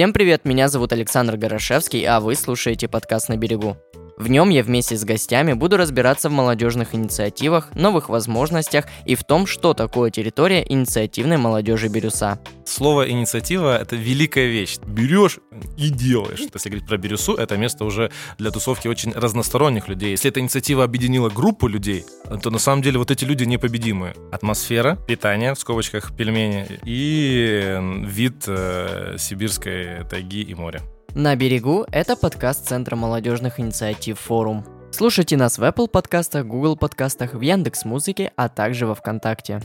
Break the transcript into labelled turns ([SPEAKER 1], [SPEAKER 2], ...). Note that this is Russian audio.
[SPEAKER 1] Всем привет, меня зовут Александр Горошевский, а вы слушаете подкаст «На берегу». В нем я вместе с гостями буду разбираться в молодежных инициативах, новых возможностях и в том, что такое территория инициативной молодежи Бирюса.
[SPEAKER 2] Слово «инициатива» — это великая вещь. Берешь и делаешь. Если говорить про Бирюсу, это место уже для тусовки очень разносторонних людей. Если эта инициатива объединила группу людей, то на самом деле вот эти люди непобедимые. Атмосфера, питание, в скобочках пельмени, и вид э, сибирской тайги и моря.
[SPEAKER 1] На берегу – это подкаст Центра молодежных инициатив «Форум». Слушайте нас в Apple подкастах, Google подкастах, в Яндекс Музыке, а также во Вконтакте.